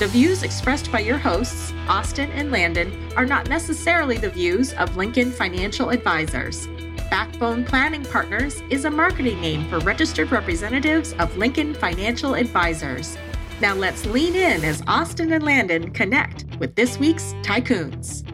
The views expressed by your hosts, Austin and Landon, are not necessarily the views of Lincoln Financial Advisors. Backbone Planning Partners is a marketing name for registered representatives of Lincoln Financial Advisors. Now let's lean in as Austin and Landon connect with this week's Tycoons.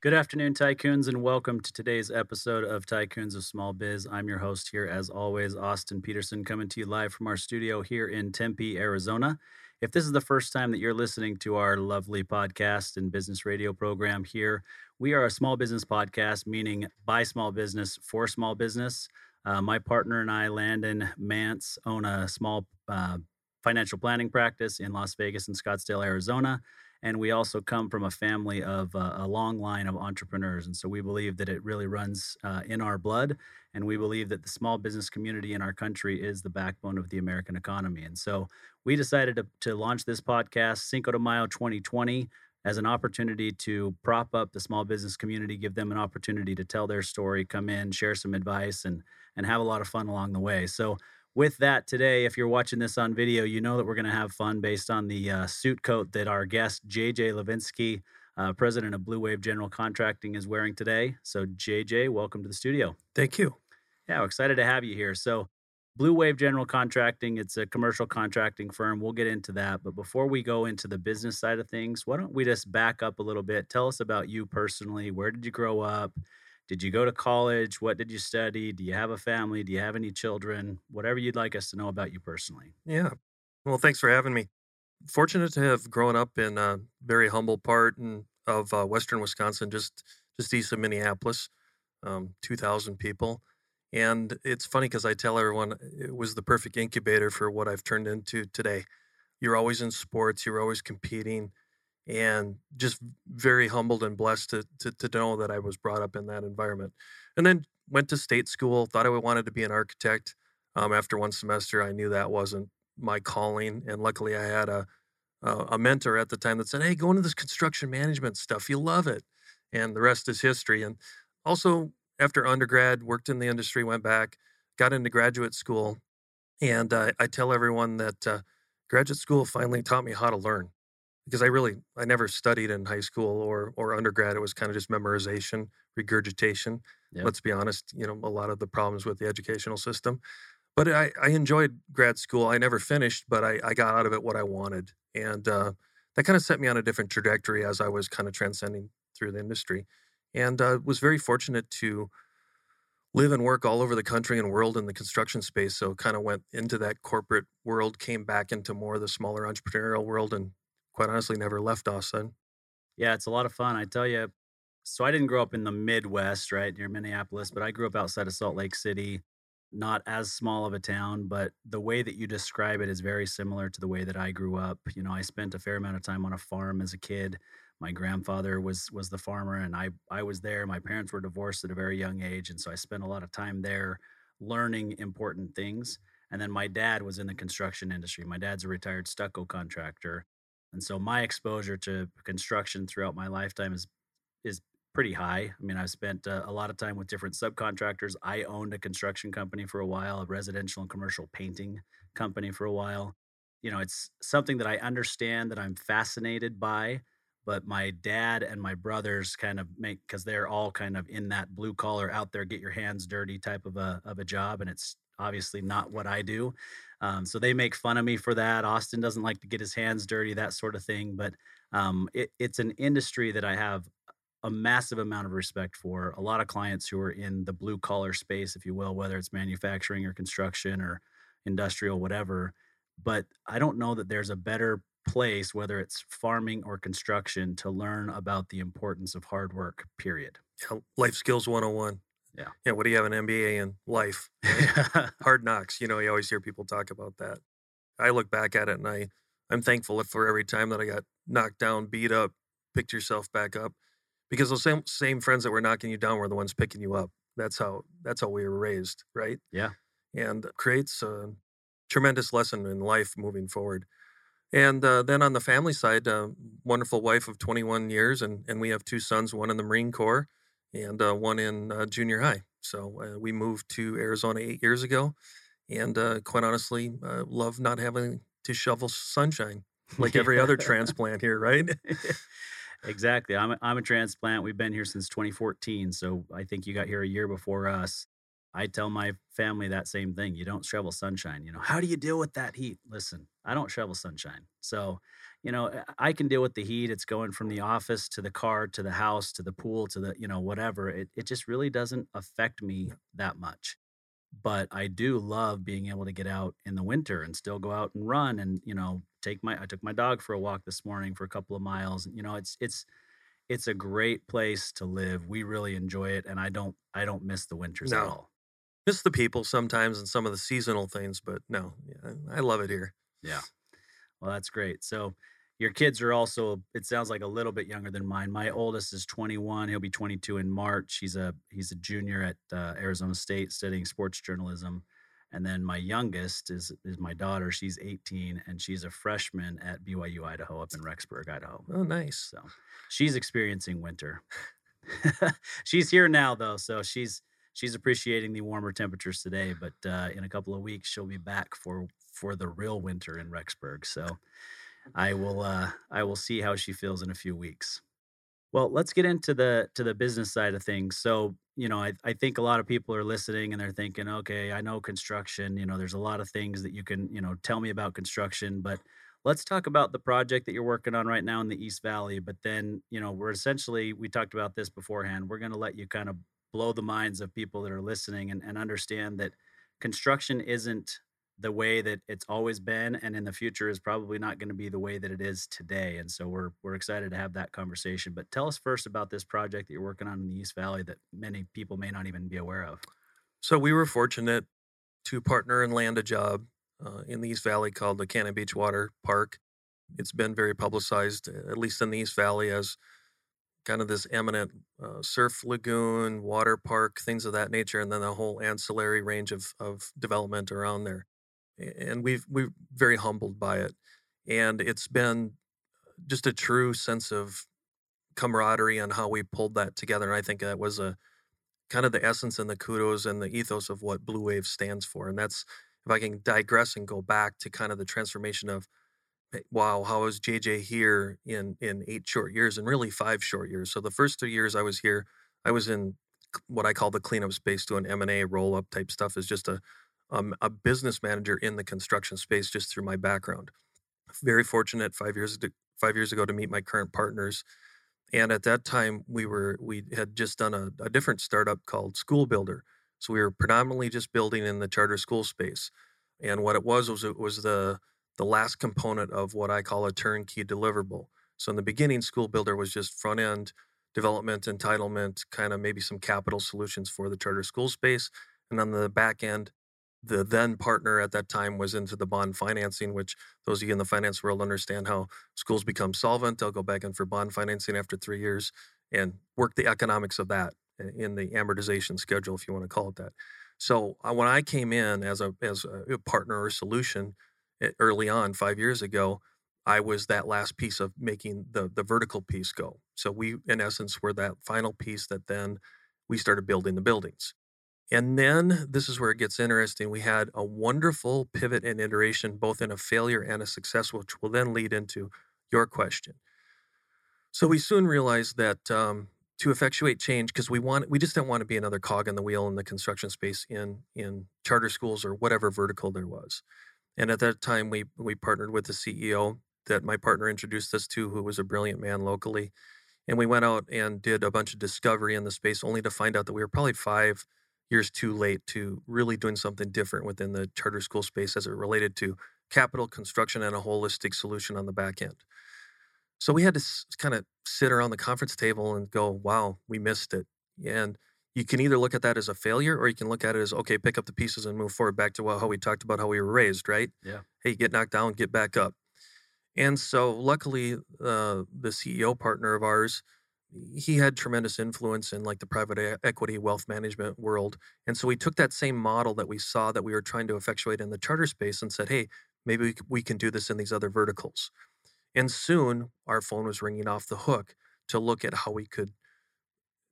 Good afternoon, Tycoons, and welcome to today's episode of Tycoons of Small Biz. I'm your host here, as always, Austin Peterson, coming to you live from our studio here in Tempe, Arizona. If this is the first time that you're listening to our lovely podcast and business radio program here, we are a small business podcast, meaning by small business for small business. Uh, my partner and I, Landon Nance, own a small uh, financial planning practice in Las Vegas and Scottsdale, Arizona. And we also come from a family of uh, a long line of entrepreneurs. And so we believe that it really runs uh, in our blood. And we believe that the small business community in our country is the backbone of the American economy. And so we decided to, to launch this podcast, Cinco de Mayo 2020, as an opportunity to prop up the small business community, give them an opportunity to tell their story, come in, share some advice, and and have a lot of fun along the way. So with that today, if you're watching this on video, you know that we're going to have fun based on the uh, suit coat that our guest JJ Levenske, uh, president of Blue Wave General Contracting, is wearing today. So JJ, welcome to the studio. Thank you. Yeah, we're excited to have you here. So Blue Wave General Contracting, it's a commercial contracting firm. We'll get into that. But before we go into the business side of things, why don't we just back up a little bit? Tell us about you personally. Where did you grow up? Did you go to college? What did you study? Do you have a family? Do you have any children? Whatever you'd like us to know about you personally. Yeah. Well, thanks for having me. Fortunate to have grown up in a very humble part of uh, Western Wisconsin, just just east of Minneapolis, um, 2,000 people. And it's funny because I tell everyone it was the perfect incubator for what I've turned into today. You're always in sports, you're always competing, and just very humbled and blessed to, to, to know that I was brought up in that environment. And then went to state school, thought I wanted to be an architect. Um, after one semester, I knew that wasn't my calling. And luckily, I had a, a mentor at the time that said, Hey, go into this construction management stuff. You love it. And the rest is history. And also after undergrad, worked in the industry, went back, got into graduate school. And uh, I tell everyone that uh, graduate school finally taught me how to learn because I really, I never studied in high school or, or undergrad. It was kind of just memorization, regurgitation. Yep. Let's be honest, you know, a lot of the problems with the educational system. But I, I enjoyed grad school. I never finished, but I, I got out of it what I wanted. And uh, that kind of set me on a different trajectory as I was kind of transcending through the industry and uh, was very fortunate to live and work all over the country and world in the construction space. So kind of went into that corporate world, came back into more of the smaller entrepreneurial world, and quite honestly, never left Austin. Yeah, it's a lot of fun. I tell you. So I didn't grow up in the Midwest, right near Minneapolis, but I grew up outside of Salt Lake City. Not as small of a town, but the way that you describe it is very similar to the way that I grew up. You know, I spent a fair amount of time on a farm as a kid my grandfather was was the farmer and I I was there. My parents were divorced at a very young age and so I spent a lot of time there learning important things. And then my dad was in the construction industry. My dad's a retired stucco contractor. And so my exposure to construction throughout my lifetime is is pretty high. I mean, I've spent uh, a lot of time with different subcontractors. I owned a construction company for a while, a residential and commercial painting company for a while. You know, it's something that I understand that I'm fascinated by but my dad and my brothers kind of make because they're all kind of in that blue collar out there get your hands dirty type of a of a job and it's obviously not what i do um, so they make fun of me for that austin doesn't like to get his hands dirty that sort of thing but um, it, it's an industry that i have a massive amount of respect for a lot of clients who are in the blue collar space if you will whether it's manufacturing or construction or industrial whatever but i don't know that there's a better place, whether it's farming or construction, to learn about the importance of hard work, period. Yeah, life skills 101. Yeah. Yeah. What do you have an MBA in life? hard knocks. You know, you always hear people talk about that. I look back at it and I, I'm thankful for every time that I got knocked down, beat up, picked yourself back up. because those same same friends that were knocking you down were the ones picking you up. That's how that's how we were raised, right? Yeah. And creates a tremendous lesson in life moving forward. And uh, then on the family side, uh, wonderful wife of 21 years, and, and we have two sons, one in the Marine Corps and uh, one in uh, junior high. So uh, we moved to Arizona eight years ago, and uh, quite honestly, love not having to shovel sunshine like every other transplant here, right? exactly. I'm a, I'm a transplant. We've been here since 2014, so I think you got here a year before us. I tell my family that same thing. You don't shovel sunshine. You know, how do you deal with that heat? Listen, I don't shovel sunshine. So, you know, I can deal with the heat. It's going from the office to the car to the house to the pool to the, you know, whatever. It, it just really doesn't affect me that much. But I do love being able to get out in the winter and still go out and run and, you know, take my, I took my dog for a walk this morning for a couple of miles. You know, it's, it's, it's a great place to live. We really enjoy it. And I don't, I don't miss the winters no. at all miss the people sometimes and some of the seasonal things, but no, yeah, I love it here. Yeah. Well, that's great. So your kids are also it sounds like a little bit younger than mine. My oldest is 21. He'll be 22 in March. He's a he's a junior at uh, Arizona State studying sports journalism. And then my youngest is is my daughter. She's 18 and she's a freshman at BYU Idaho up in Rexburg, Idaho. Oh, nice. So she's experiencing winter. she's here now though, so she's she's appreciating the warmer temperatures today, but uh, in a couple of weeks she'll be back for for the real winter in Rexburg. So I will uh, I will see how she feels in a few weeks. Well, let's get into the to the business side of things. So, you know, I, I think a lot of people are listening and they're thinking, okay, I know construction, you know, there's a lot of things that you can, you know, tell me about construction, but let's talk about the project that you're working on right now in the East Valley. But then, you know, we're essentially we talked about this beforehand. We're gonna let you kind of blow the minds of people that are listening and, and understand that construction isn't the way that it's always been and in the future is probably not going to be the way that it is today and so we're we're excited to have that conversation. But tell us first about this project that you're working on in the east valley that many people may not even be aware of. So we were fortunate to partner and land a job uh, in the east valley called the cannon beach water park. It's been very publicized at least in the east valley as kind of this eminent uh, surf lagoon, water park, things of that nature, and then the whole ancillary range of, of development around there. And we've we're very humbled by it, and it's been just a true sense of camaraderie on how we pulled that together. And I think that was a kind of the essence and the kudos and the ethos of what Blue Wave stands for. And that's if I can digress and go back to kind of the transformation of wow, how was JJ here in in eight short years and really five short years? So the first two years I was here, I was in what I call the cleanup space, doing M and A roll up type stuff is just a um, a business manager in the construction space, just through my background. Very fortunate five years five years ago to meet my current partners, and at that time we were we had just done a, a different startup called School Builder. So we were predominantly just building in the charter school space, and what it was was it was the the last component of what I call a turnkey deliverable. So in the beginning, School Builder was just front end development, entitlement, kind of maybe some capital solutions for the charter school space. And on the back end, the then partner at that time was into the bond financing, which those of you in the finance world understand how schools become solvent. They'll go back in for bond financing after three years and work the economics of that in the amortization schedule, if you want to call it that. So uh, when I came in as a as a partner or solution, early on five years ago i was that last piece of making the the vertical piece go. So we in essence were that final piece that then we started building the buildings. And then this is where it gets interesting we had a wonderful pivot and iteration both in a failure and a success which will then lead into your question. So we soon realized that um, to effectuate change because we want we just didn't want to be another cog in the wheel in the construction space in in charter schools or whatever vertical there was and at that time, we we partnered with the CEO that my partner introduced us to, who was a brilliant man locally. And we went out and did a bunch of discovery in the space, only to find out that we were probably five years too late to really doing something different within the charter school space as it related to capital construction and a holistic solution on the back end. So we had to kind of sit around the conference table and go, wow, we missed it. And you can either look at that as a failure or you can look at it as okay pick up the pieces and move forward back to how we talked about how we were raised right yeah hey get knocked down get back up and so luckily uh, the ceo partner of ours he had tremendous influence in like the private equity wealth management world. And so we took that same model that we saw that we were trying to effectuate in the charter space and said, hey, maybe we, we can do this in these other verticals. And soon our phone was ringing off the hook to look at how we could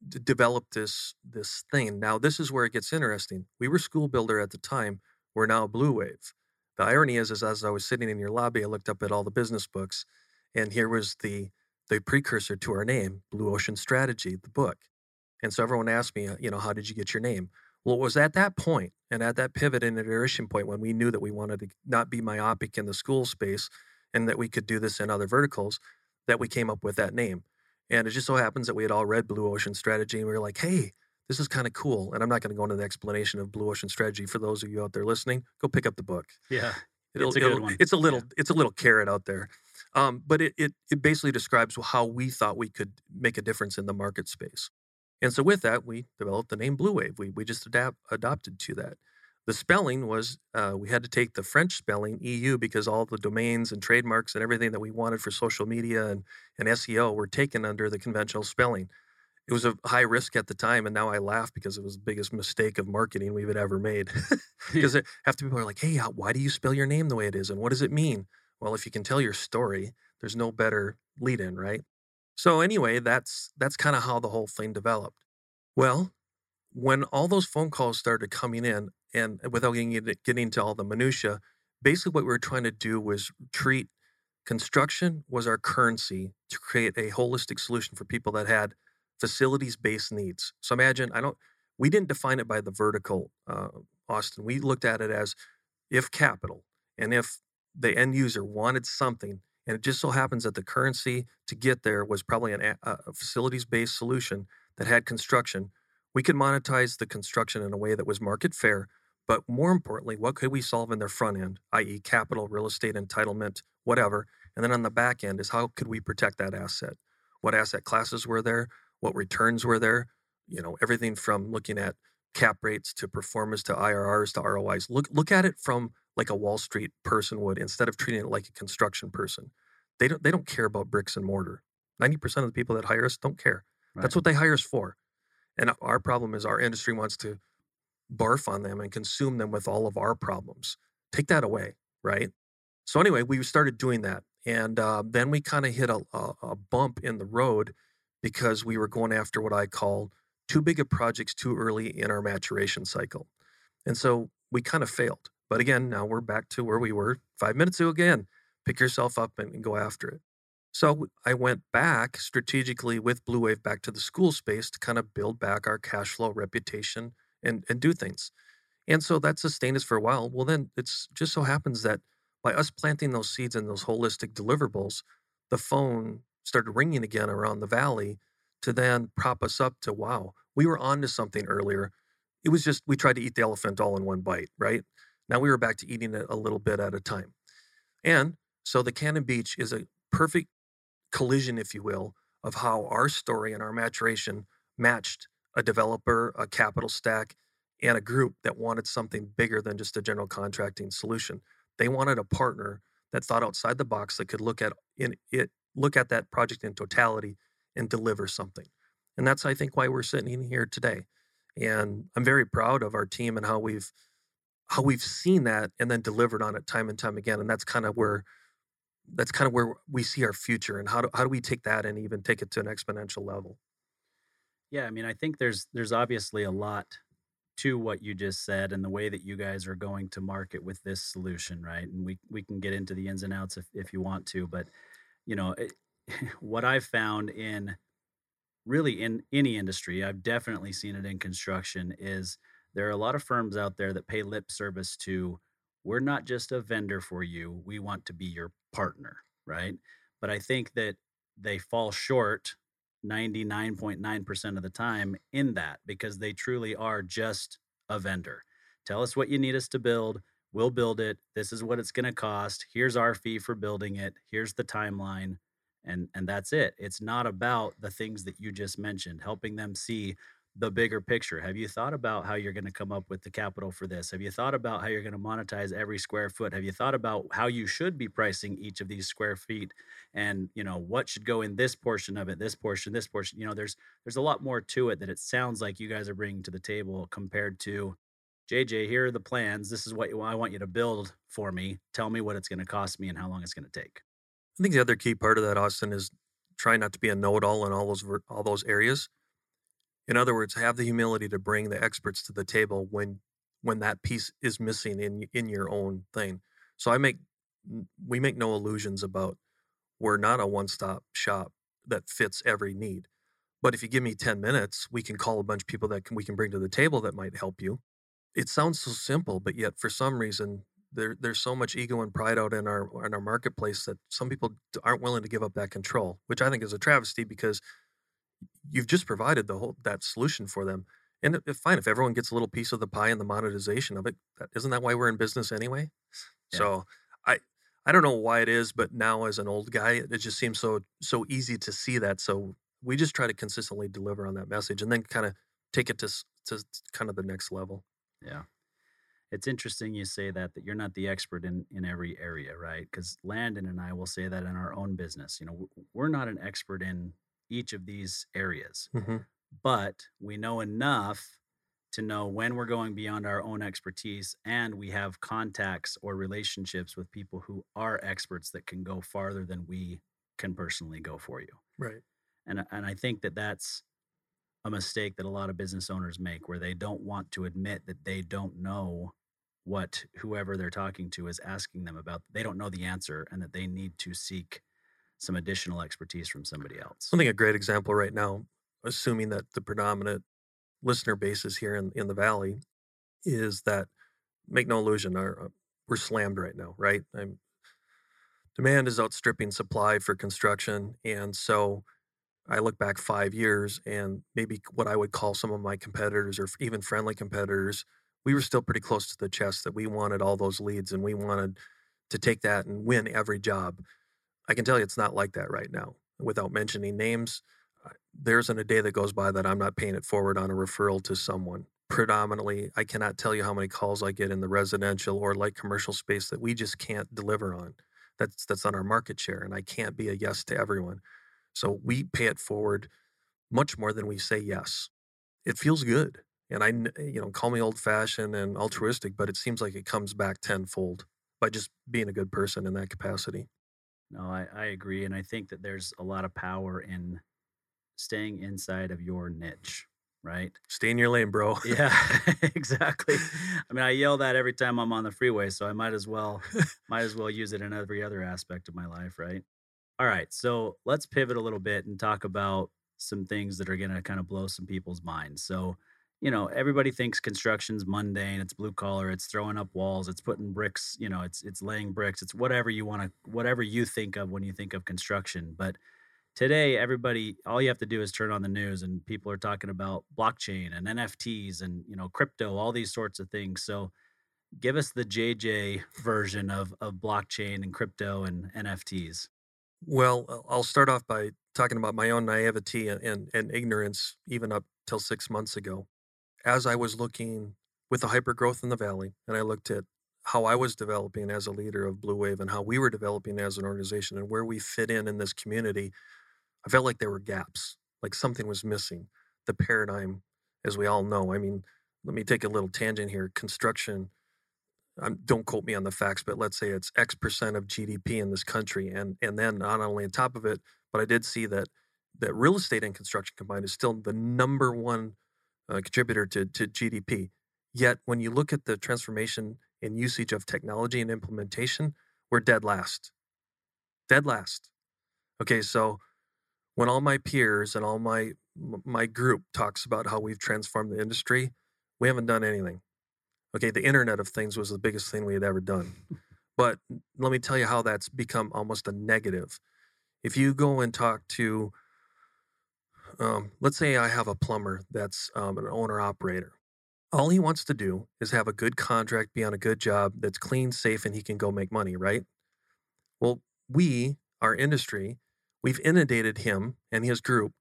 d- develop this this thing. Now this is where it gets interesting. We were school builder at the time. We're now Blue Wave. The irony is, is as I was sitting in your lobby, I looked up at all the business books, and here was the the precursor to our name, Blue Ocean Strategy, the book. And so everyone asked me, uh, you know, how did you get your name? Well, it was at that point and at that pivot and iteration point when we knew that we wanted to not be myopic in the school space and that we could do this in other verticals that we came up with that name. And it just so happens that we had all read Blue Ocean Strategy and we were like, hey, this is kind of cool. And I'm not going to go into the explanation of Blue Ocean Strategy for those of you out there listening. Go pick up the book. Yeah. It'll, it's a good one. It's a little, yeah. it's a little carrot out there. Um, but it, it, it basically describes how we thought we could make a difference in the market space. And so with that, we developed the name Blue Wave. We, we just adapt, adopted to that. The spelling was uh, we had to take the French spelling EU because all the domains and trademarks and everything that we wanted for social media and, and SEO were taken under the conventional spelling. It was a high risk at the time, and now I laugh because it was the biggest mistake of marketing we've ever made. because the people are like, "Hey, why do you spell your name the way it is, and what does it mean?" Well, if you can tell your story, there's no better lead in, right? So anyway, that's that's kind of how the whole thing developed. Well, when all those phone calls started coming in, and without getting, getting into all the minutia, basically what we were trying to do was treat construction was our currency to create a holistic solution for people that had facilities based needs. So imagine I don't we didn't define it by the vertical, uh, Austin. We looked at it as if capital and if the end user wanted something, and it just so happens that the currency to get there was probably an, a facilities based solution that had construction. We could monetize the construction in a way that was market fair, but more importantly, what could we solve in their front end, i.e., capital, real estate, entitlement, whatever. And then on the back end is how could we protect that asset? What asset classes were there? What returns were there? You know, everything from looking at cap rates to performance to IRRs to ROIs. Look look at it from like a Wall Street person would instead of treating it like a construction person. They don't they don't care about bricks and mortar. 90% of the people that hire us don't care. Right. That's what they hire us for. And our problem is our industry wants to barf on them and consume them with all of our problems. Take that away, right? So anyway, we started doing that, and uh, then we kind of hit a, a, a bump in the road because we were going after what I call too big of projects too early in our maturation cycle, and so we kind of failed. But again, now we're back to where we were five minutes ago again. Pick yourself up and, and go after it. So I went back strategically with Blue Wave back to the school space to kind of build back our cash flow reputation and, and do things. And so that sustained us for a while. Well, then it's just so happens that by us planting those seeds and those holistic deliverables, the phone started ringing again around the valley to then prop us up to wow, we were on to something earlier. It was just we tried to eat the elephant all in one bite, right? Now we were back to eating it a little bit at a time. And so the Cannon Beach is a perfect collision, if you will, of how our story and our maturation matched a developer, a capital stack, and a group that wanted something bigger than just a general contracting solution. They wanted a partner that thought outside the box that could look at in it look at that project in totality and deliver something. And that's I think why we're sitting here today. And I'm very proud of our team and how we've how we've seen that and then delivered on it time and time again. And that's kind of where that's kind of where we see our future and how do how do we take that and even take it to an exponential level. Yeah, I mean, I think there's there's obviously a lot to what you just said and the way that you guys are going to market with this solution, right? And we we can get into the ins and outs if if you want to, but you know, it, what I've found in really in any industry, I've definitely seen it in construction is there are a lot of firms out there that pay lip service to we're not just a vendor for you we want to be your partner right but i think that they fall short 99.9% of the time in that because they truly are just a vendor. Tell us what you need us to build. We'll build it. This is what it's going to cost. Here's our fee for building it. Here's the timeline. And and that's it. It's not about the things that you just mentioned helping them see the bigger picture? Have you thought about how you're going to come up with the capital for this? Have you thought about how you're going to monetize every square foot? Have you thought about how you should be pricing each of these square feet and, you know, what should go in this portion of it, this portion, this portion? You know, there's there's a lot more to it that it sounds like you guys are bringing to the table compared to JJ, here are the plans. This is what I want you to build for me. Tell me what it's going to cost me and how long it's going to take. I think the other key part of that, Austin, is try not to be a know-it-all in all those all those areas. In other words, have the humility to bring the experts to the table when when that piece is missing in in your own thing. So I make we make no illusions about we're not a one-stop shop that fits every need. But if you give me 10 minutes, we can call a bunch of people that can, we can bring to the table that might help you. It sounds so simple, but yet for some reason there there's so much ego and pride out in our in our marketplace that some people aren't willing to give up that control, which I think is a travesty because you've just provided the whole that solution for them. And if, fine if everyone gets a little piece of the pie and the monetization of it, that, isn't that why we're in business anyway? Yeah. So I I don't know why it is, but now as an old guy, it just seems so so easy to see that. So we just try to consistently deliver on that message and then kind of take it to to kind of the next level. Yeah it's interesting you say that that you're not the expert in in every area right because landon and i will say that in our own business you know we're not an expert in each of these areas mm-hmm. but we know enough to know when we're going beyond our own expertise and we have contacts or relationships with people who are experts that can go farther than we can personally go for you right and and i think that that's a mistake that a lot of business owners make where they don't want to admit that they don't know what whoever they're talking to is asking them about. They don't know the answer and that they need to seek some additional expertise from somebody else. I think a great example right now, assuming that the predominant listener base is here in, in the valley, is that make no illusion, our, uh, we're slammed right now, right? I'm, demand is outstripping supply for construction. And so I look back five years and maybe what I would call some of my competitors or even friendly competitors we were still pretty close to the chest that we wanted all those leads and we wanted to take that and win every job. I can tell you it's not like that right now. Without mentioning names, uh, there isn't a day that goes by that I'm not paying it forward on a referral to someone. Predominantly, I cannot tell you how many calls I get in the residential or light commercial space that we just can't deliver on. That's that's on our market share, and I can't be a yes to everyone. So we pay it forward much more than we say yes. It feels good and I, you know, call me old fashioned and altruistic, but it seems like it comes back tenfold by just being a good person in that capacity. No, I, I agree. And I think that there's a lot of power in staying inside of your niche, right? Stay in your lane, bro. yeah, exactly. I mean, I yell that every time I'm on the freeway, so I might as well might as well use it in every other aspect of my life, right? All right, so let's pivot a little bit and talk about some things that are going to kind of blow some people's minds. So, you know, everybody thinks construction's mundane, it's blue collar, it's throwing up walls, it's putting bricks, you know, it's it's laying bricks, it's whatever you want to whatever you think of when you think of construction. But today everybody all you have to do is turn on the news and people are talking about blockchain and NFTs and, you know, crypto, all these sorts of things. So give us the JJ version of of blockchain and crypto and NFTs. Well, I'll start off by talking about my own naivety and, and, and ignorance even up till six months ago as I was looking with the hyper growth in the valley, and I looked at how I was developing as a leader of Blue Wave and how we were developing as an organization and where we fit in in this community, I felt like there were gaps, like something was missing. The paradigm, as we all know, I mean, let me take a little tangent here. Construction, um, don't quote me on the facts, but let's say it's X percent of GDP in this country, and and then not only on top of it, but I did see that that real estate and construction combined is still the number one uh, contributor to, to GDP. Yet, when you look at the transformation in usage of technology and implementation, we're dead last. Dead last. Okay, so when all my peers and all my my group talks about how we've transformed the industry, we haven't done anything. Okay, the Internet of Things was the biggest thing we had ever done. But let me tell you how that's become almost a negative. If you go and talk to um, let's say I have a plumber that's um, an owner operator. All he wants to do is have a good contract, be on a good job that's clean, safe, and he can go make money, right? Well, we, our industry, we've inundated him and his group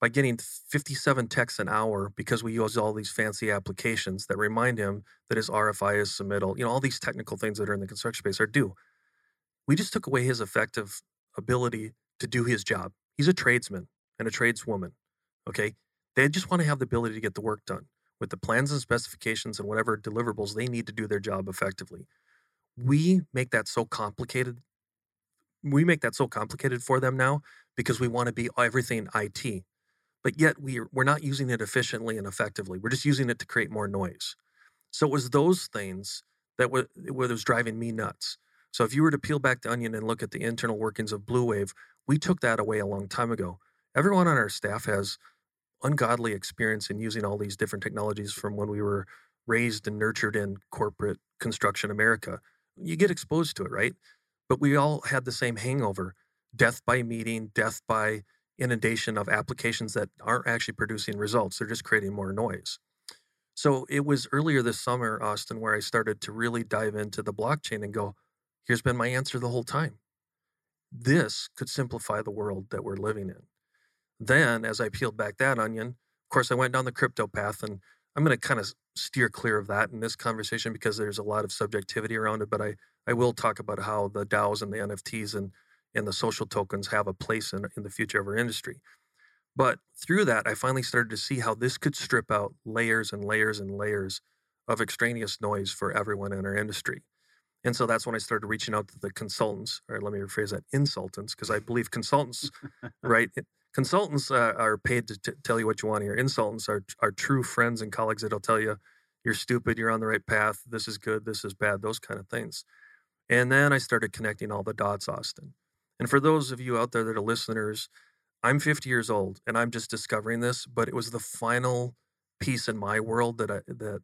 by getting 57 texts an hour because we use all these fancy applications that remind him that his RFI is submittal, you know, all these technical things that are in the construction space are due. We just took away his effective ability to do his job. He's a tradesman and a tradeswoman. Okay. They just want to have the ability to get the work done with the plans and specifications and whatever deliverables they need to do their job effectively. We make that so complicated. We make that so complicated for them now because we want to be everything IT but yet we we're not using it efficiently and effectively. We're just using it to create more noise. So it was those things that were, was driving me nuts. So if you were to peel back the onion and look at the internal workings of Blue Wave, we took that away a long time ago. Everyone on our staff has ungodly experience in using all these different technologies from when we were raised and nurtured in corporate construction America. You get exposed to it, right? But we all had the same hangover death by meeting, death by inundation of applications that aren't actually producing results. They're just creating more noise. So it was earlier this summer, Austin, where I started to really dive into the blockchain and go, here's been my answer the whole time. This could simplify the world that we're living in. Then, as I peeled back that onion, of course, I went down the crypto path, and I'm going to kind of steer clear of that in this conversation because there's a lot of subjectivity around it. But I, I will talk about how the DAOs and the NFTs and and the social tokens have a place in, in the future of our industry. But through that, I finally started to see how this could strip out layers and layers and layers of extraneous noise for everyone in our industry. And so that's when I started reaching out to the consultants, or let me rephrase that, insultants, because I believe consultants, right? Consultants uh, are paid to t- tell you what you want to hear. Insultants are, are true friends and colleagues that'll tell you, you're stupid, you're on the right path, this is good, this is bad, those kind of things. And then I started connecting all the dots, Austin. And for those of you out there that are listeners, I'm 50 years old and I'm just discovering this, but it was the final piece in my world that I, that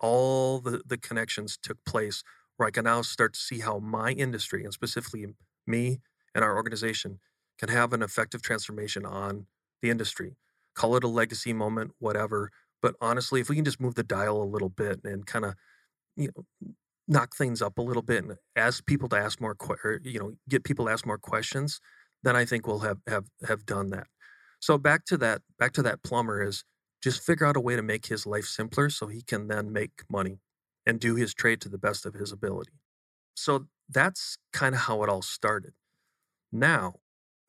all the, the connections took place where I can now start to see how my industry and specifically me and our organization can have an effective transformation on the industry. Call it a legacy moment, whatever. But honestly, if we can just move the dial a little bit and kind of, you know, knock things up a little bit and ask people to ask more, que- or, you know, get people to ask more questions, then I think we'll have have have done that. So back to that, back to that plumber is just figure out a way to make his life simpler so he can then make money and do his trade to the best of his ability. So that's kind of how it all started. Now,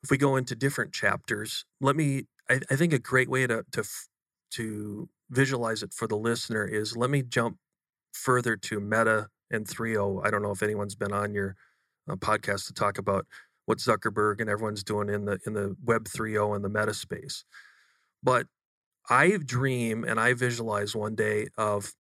if we go into different chapters, let me. I, I think a great way to to to visualize it for the listener is let me jump further to meta and 3.0. I don't know if anyone's been on your uh, podcast to talk about what Zuckerberg and everyone's doing in the in the Web 3.0 and the meta space. But I dream and I visualize one day of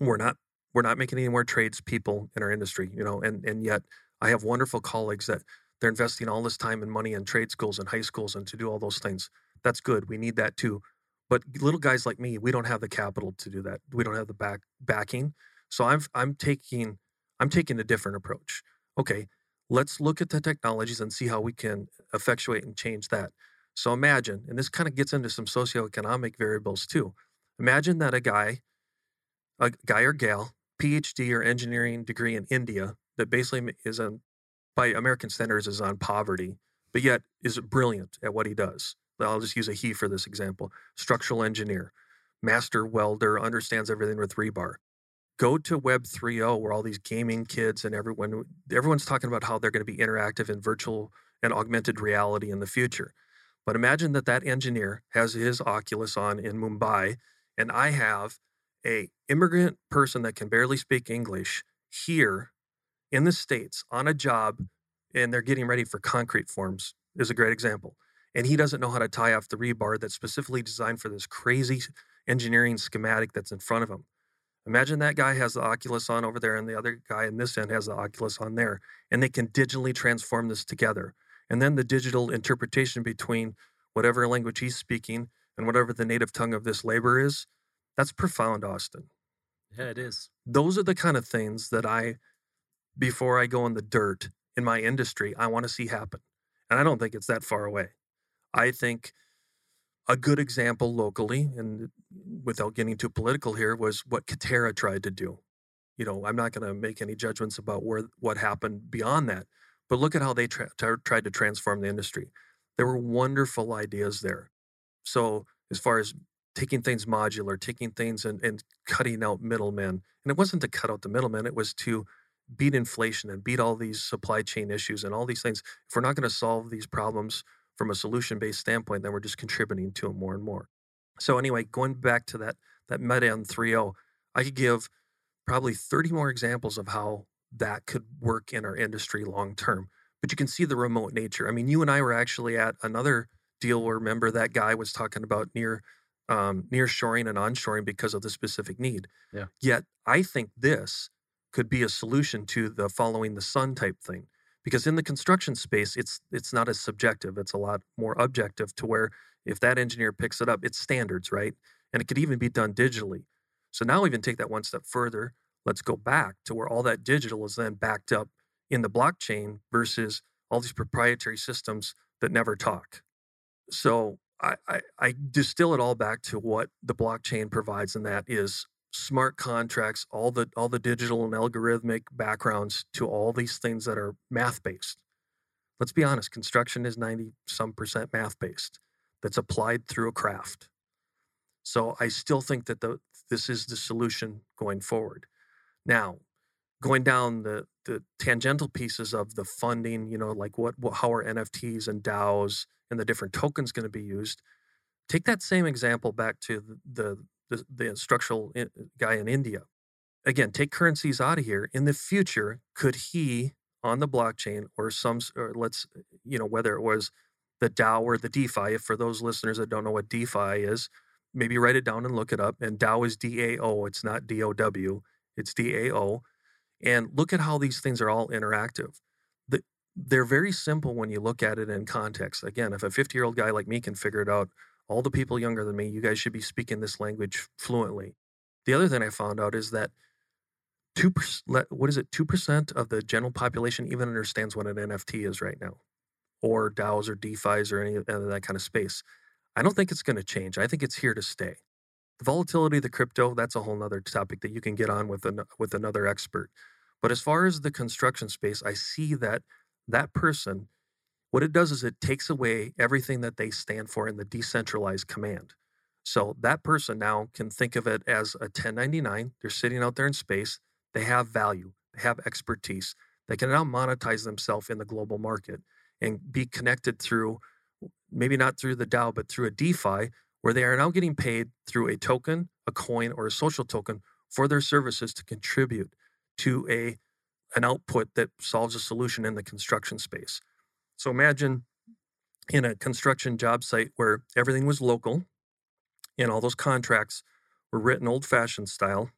we're not we're not making any more trades people in our industry, you know, and and yet I have wonderful colleagues that they're investing all this time and money in trade schools and high schools and to do all those things. That's good. We need that too. But little guys like me, we don't have the capital to do that. We don't have the back backing. So I'm I'm taking I'm taking a different approach. Okay, let's look at the technologies and see how we can effectuate and change that. So imagine, and this kind of gets into some socioeconomic variables too. Imagine that a guy, a guy or gal, PhD or engineering degree in India that basically is on by American standards is on poverty, but yet is brilliant at what he does. I'll just use a he for this example. Structural engineer, master welder, understands everything with rebar go to web 3.0 where all these gaming kids and everyone everyone's talking about how they're going to be interactive in virtual and augmented reality in the future but imagine that that engineer has his oculus on in mumbai and i have a immigrant person that can barely speak english here in the states on a job and they're getting ready for concrete forms is a great example and he doesn't know how to tie off the rebar that's specifically designed for this crazy engineering schematic that's in front of him Imagine that guy has the Oculus on over there, and the other guy in this end has the Oculus on there, and they can digitally transform this together. And then the digital interpretation between whatever language he's speaking and whatever the native tongue of this labor is, that's profound, Austin. Yeah, it is. Those are the kind of things that I, before I go in the dirt in my industry, I want to see happen. And I don't think it's that far away. I think a good example locally, and without getting too political here, was what Katerra tried to do. You know, I'm not going to make any judgments about where what happened beyond that, but look at how they tra- tried to transform the industry. There were wonderful ideas there. So as far as taking things modular, taking things and, and cutting out middlemen, and it wasn't to cut out the middlemen, it was to beat inflation and beat all these supply chain issues and all these things. If we're not going to solve these problems from a solution based standpoint, then we're just contributing to them more and more. So anyway, going back to that that Medan 3.0, I could give probably 30 more examples of how that could work in our industry long term. But you can see the remote nature. I mean, you and I were actually at another deal where remember that guy was talking about near um, near shoring and onshoring because of the specific need. Yeah. Yet I think this could be a solution to the following the sun type thing because in the construction space it's it's not as subjective it's a lot more objective to where if that engineer picks it up it's standards right? And it could even be done digitally. So now even take that one step further let's go back to where all that digital is then backed up in the blockchain versus all these proprietary systems that never talk. So I, I, I distill it all back to what the blockchain provides and that is smart contracts, all the all the digital and algorithmic backgrounds to all these things that are math based. Let's be honest, construction is 90 some percent math based that's applied through a craft. So I still think that the this is the solution going forward. Now, going down the the tangential pieces of the funding, you know, like what, what how are NFTs and DAOs and the different tokens going to be used? Take that same example back to the, the the, the structural eh, guy in India. Again, take currencies out of here. In the future, could he on the blockchain or some, or let's, eh, you know, whether it was the DAO or the DeFi, if for those listeners that don't know what DeFi is, maybe write it down and look it up. And DAO is D A O, it's not D O W, it's D A O. And look at how these things are all interactive. The, they're very simple when you look at it in context. Again, if a 50 year old guy like me can figure it out, all the people younger than me, you guys should be speaking this language fluently. The other thing I found out is that two percent, what is it? Two percent of the general population even understands what an NFT is right now, or DAOs or DeFi's or any of that kind of space. I don't think it's going to change. I think it's here to stay. The volatility of the crypto, that's a whole other topic that you can get on with an, with another expert. But as far as the construction space, I see that that person what it does is it takes away everything that they stand for in the decentralized command. So that person now can think of it as a 1099. They're sitting out there in space. They have value, they have expertise. They can now monetize themselves in the global market and be connected through maybe not through the DAO, but through a DeFi, where they are now getting paid through a token, a coin, or a social token for their services to contribute to a an output that solves a solution in the construction space. So imagine in a construction job site where everything was local and all those contracts were written old fashioned style,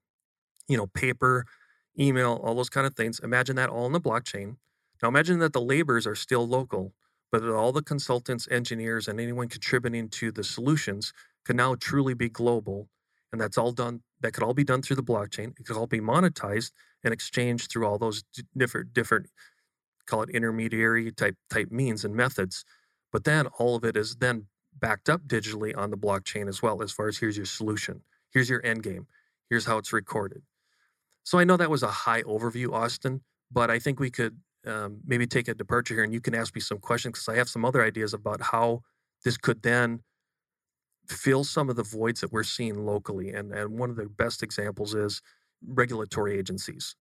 you know, paper, email, all those kind of things. Imagine that all in the blockchain. Now imagine that the laborers are still local, but that all the consultants, engineers, and anyone contributing to the solutions can now truly be global. And that's all done, that could all be done through the blockchain. It could all be monetized and exchanged through all those different different call it intermediary type type means and methods. But then all of it is then backed up digitally on the blockchain as well, as far as here's your solution, here's your end game, here's how it's recorded. So I know that was a high overview, Austin, but I think we could um, maybe take a departure here and you can ask me some questions because I have some other ideas about how this could then fill some of the voids that we're seeing locally. And, and one of the best examples is regulatory agencies.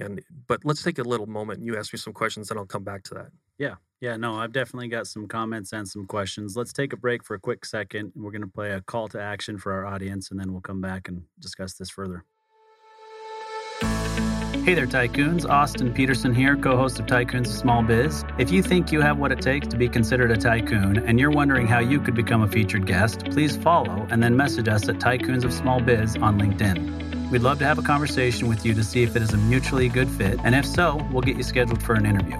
And but let's take a little moment and you ask me some questions, and I'll come back to that. Yeah, yeah, no, I've definitely got some comments and some questions. Let's take a break for a quick second. We're going to play a call to action for our audience, and then we'll come back and discuss this further. Hey there, tycoons. Austin Peterson here, co host of Tycoons of Small Biz. If you think you have what it takes to be considered a tycoon and you're wondering how you could become a featured guest, please follow and then message us at Tycoons of Small Biz on LinkedIn. We'd love to have a conversation with you to see if it is a mutually good fit, and if so, we'll get you scheduled for an interview.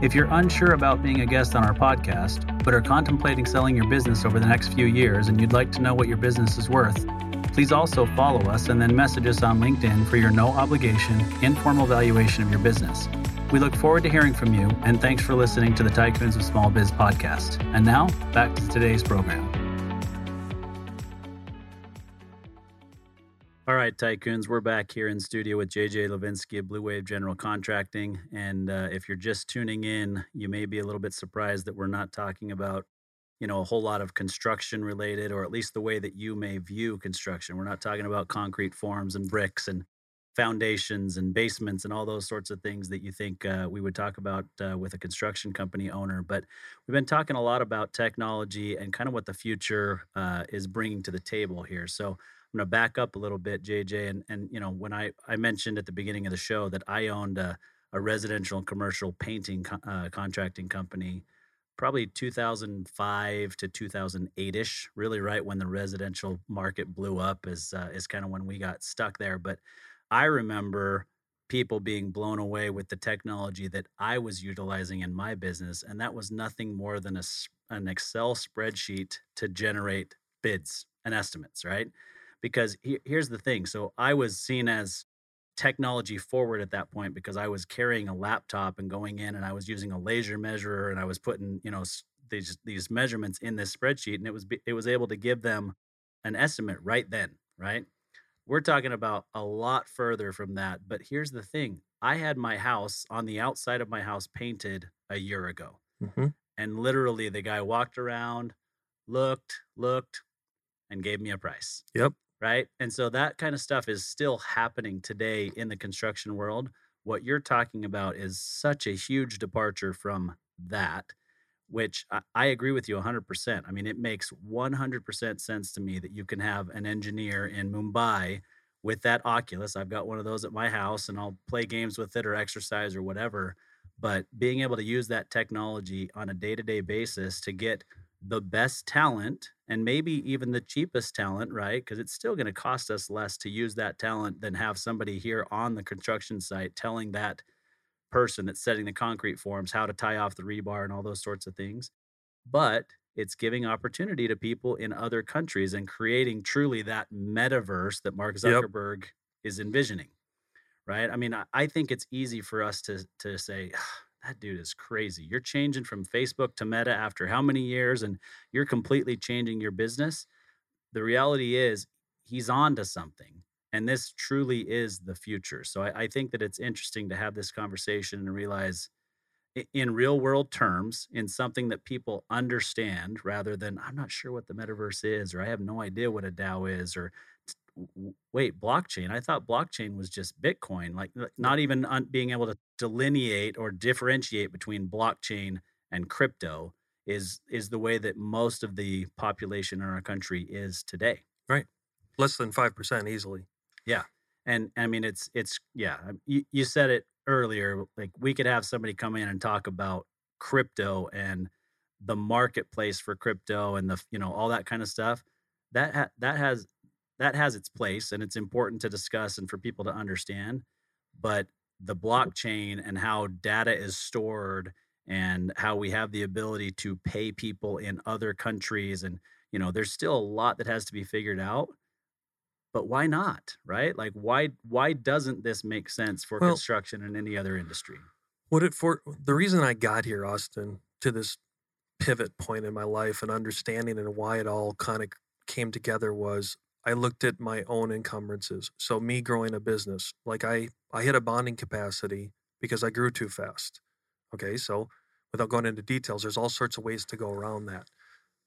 If you're unsure about being a guest on our podcast, but are contemplating selling your business over the next few years and you'd like to know what your business is worth, please also follow us and then message us on LinkedIn for your no obligation, informal valuation of your business. We look forward to hearing from you, and thanks for listening to the Tycoons of Small Biz podcast. And now, back to today's program. Right, tycoons, we're back here in studio with JJ Levenske of Blue Wave General Contracting. And uh, if you're just tuning in, you may be a little bit surprised that we're not talking about you know a whole lot of construction related or at least the way that you may view construction we're not talking about concrete forms and bricks and foundations and basements and all those sorts of things that you think uh, we would talk about uh, with a construction company owner. But we've been talking a lot about technology and kind of what the future uh, is bringing to the table here. So I'm going to back up a little bit, JJ. And, and you know, when I, I mentioned at the beginning of the show that I owned a, a residential and commercial painting co- uh, contracting company probably 2005 to 2008 ish, really right when the residential market blew up is uh, is kind of when we got stuck there. But I remember people being blown away with the technology that I was utilizing in my business, and that was nothing more than a, an Excel spreadsheet to generate bids and estimates, right? Because he, here's the thing. So I was seen as technology forward at that point because I was carrying a laptop and going in and I was using a laser measurer and I was putting, you know, these these measurements in this spreadsheet and it was it was able to give them an estimate right then, right? We're talking about a lot further from that. But here's the thing I had my house on the outside of my house painted a year ago. Mm-hmm. And literally, the guy walked around, looked, looked, and gave me a price. Yep. Right. And so that kind of stuff is still happening today in the construction world. What you're talking about is such a huge departure from that which I, I, agree with you 100%. I mean, it makes 100% sense to me that you can have an engineer in Mumbai with that Oculus. I've got one of those at my house and I'll play games with it or exercise or whatever. But being able to use that technology on a day to day basis to get the best talent and maybe even the cheapest talent, right? Because it's still going to cost us less to use that talent than have somebody here on the construction site telling that person that's setting the concrete forms, how to tie off the rebar and all those sorts of things. But it's giving opportunity to people in other countries and creating truly that metaverse that Mark Zuckerberg yep. is envisioning. Right. I mean, I, I, think it's easy for us to to say, that dude is crazy. You're changing from Facebook to Meta after how many years and you're completely changing your business. The reality is he's on to something and this truly is the future. So I, I, think that it's interesting to have this conversation and realize in real world terms, in something that people understand rather than I'm not sure what the metaverse is, or I have no idea what a DAO is, or wait, blockchain. I thought blockchain was just Bitcoin, like not even being able to delineate or differentiate between blockchain and crypto is is the way that most of the population in our country is today. Right. Less than 5% easily. Yeah. And I mean, it's, it's, yeah, you, you said it earlier. Like we could have somebody come in and talk about crypto and the marketplace for crypto and the, you know, all that kind of stuff. That, ha- that has, that has its place and it's important to discuss and for people to understand. But the blockchain and how data is stored and how we have the ability to pay people in other countries and you know there's still a lot that has to be figured out but why not right like why why doesn't this make sense for well, construction and any other industry what it for the reason i got here austin to this pivot point in my life and understanding and why it all kind of came together was i looked at my own encumbrances so me growing a business like i i hit a bonding capacity because i grew too fast okay so without going into details there's all sorts of ways to go around that